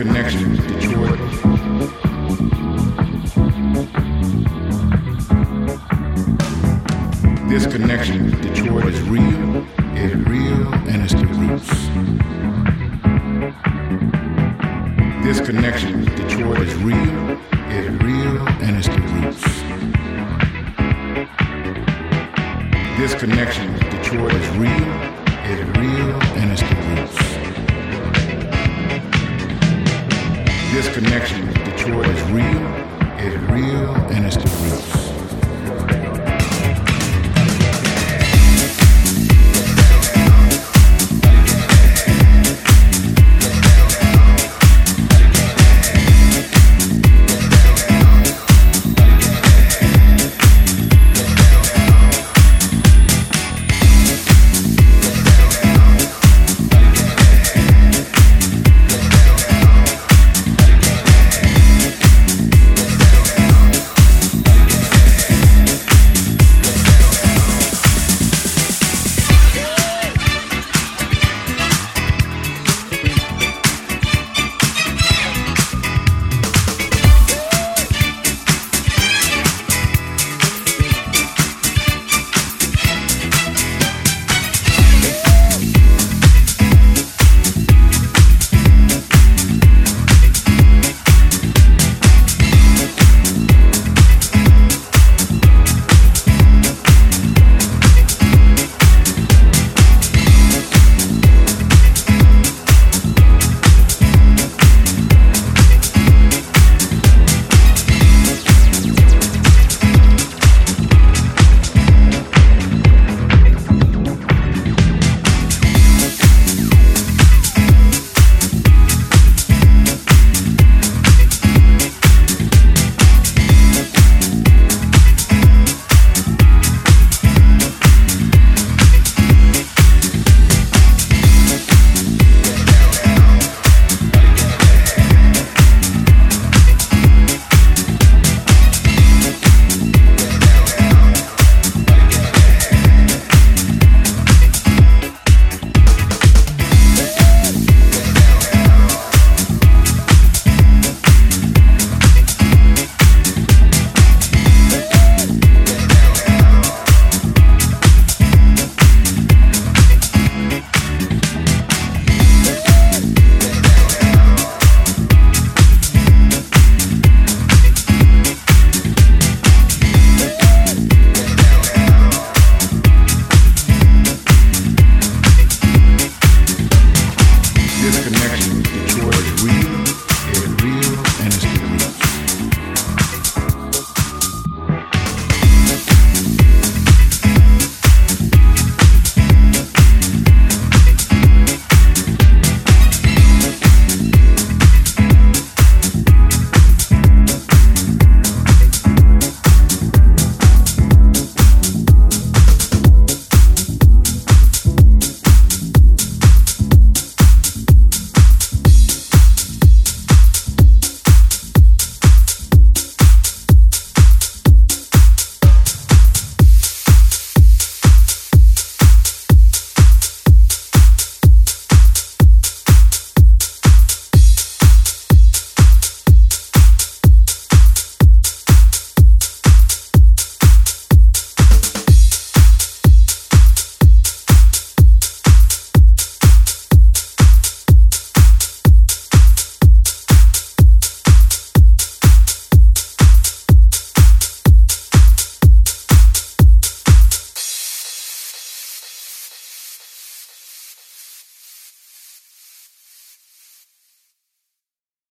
connection with Detroit. This connection with Detroit is real, it's real, and it's the roots. This connection with Detroit is real, it's real, and it's the roots. This connection with Detroit is real. connection.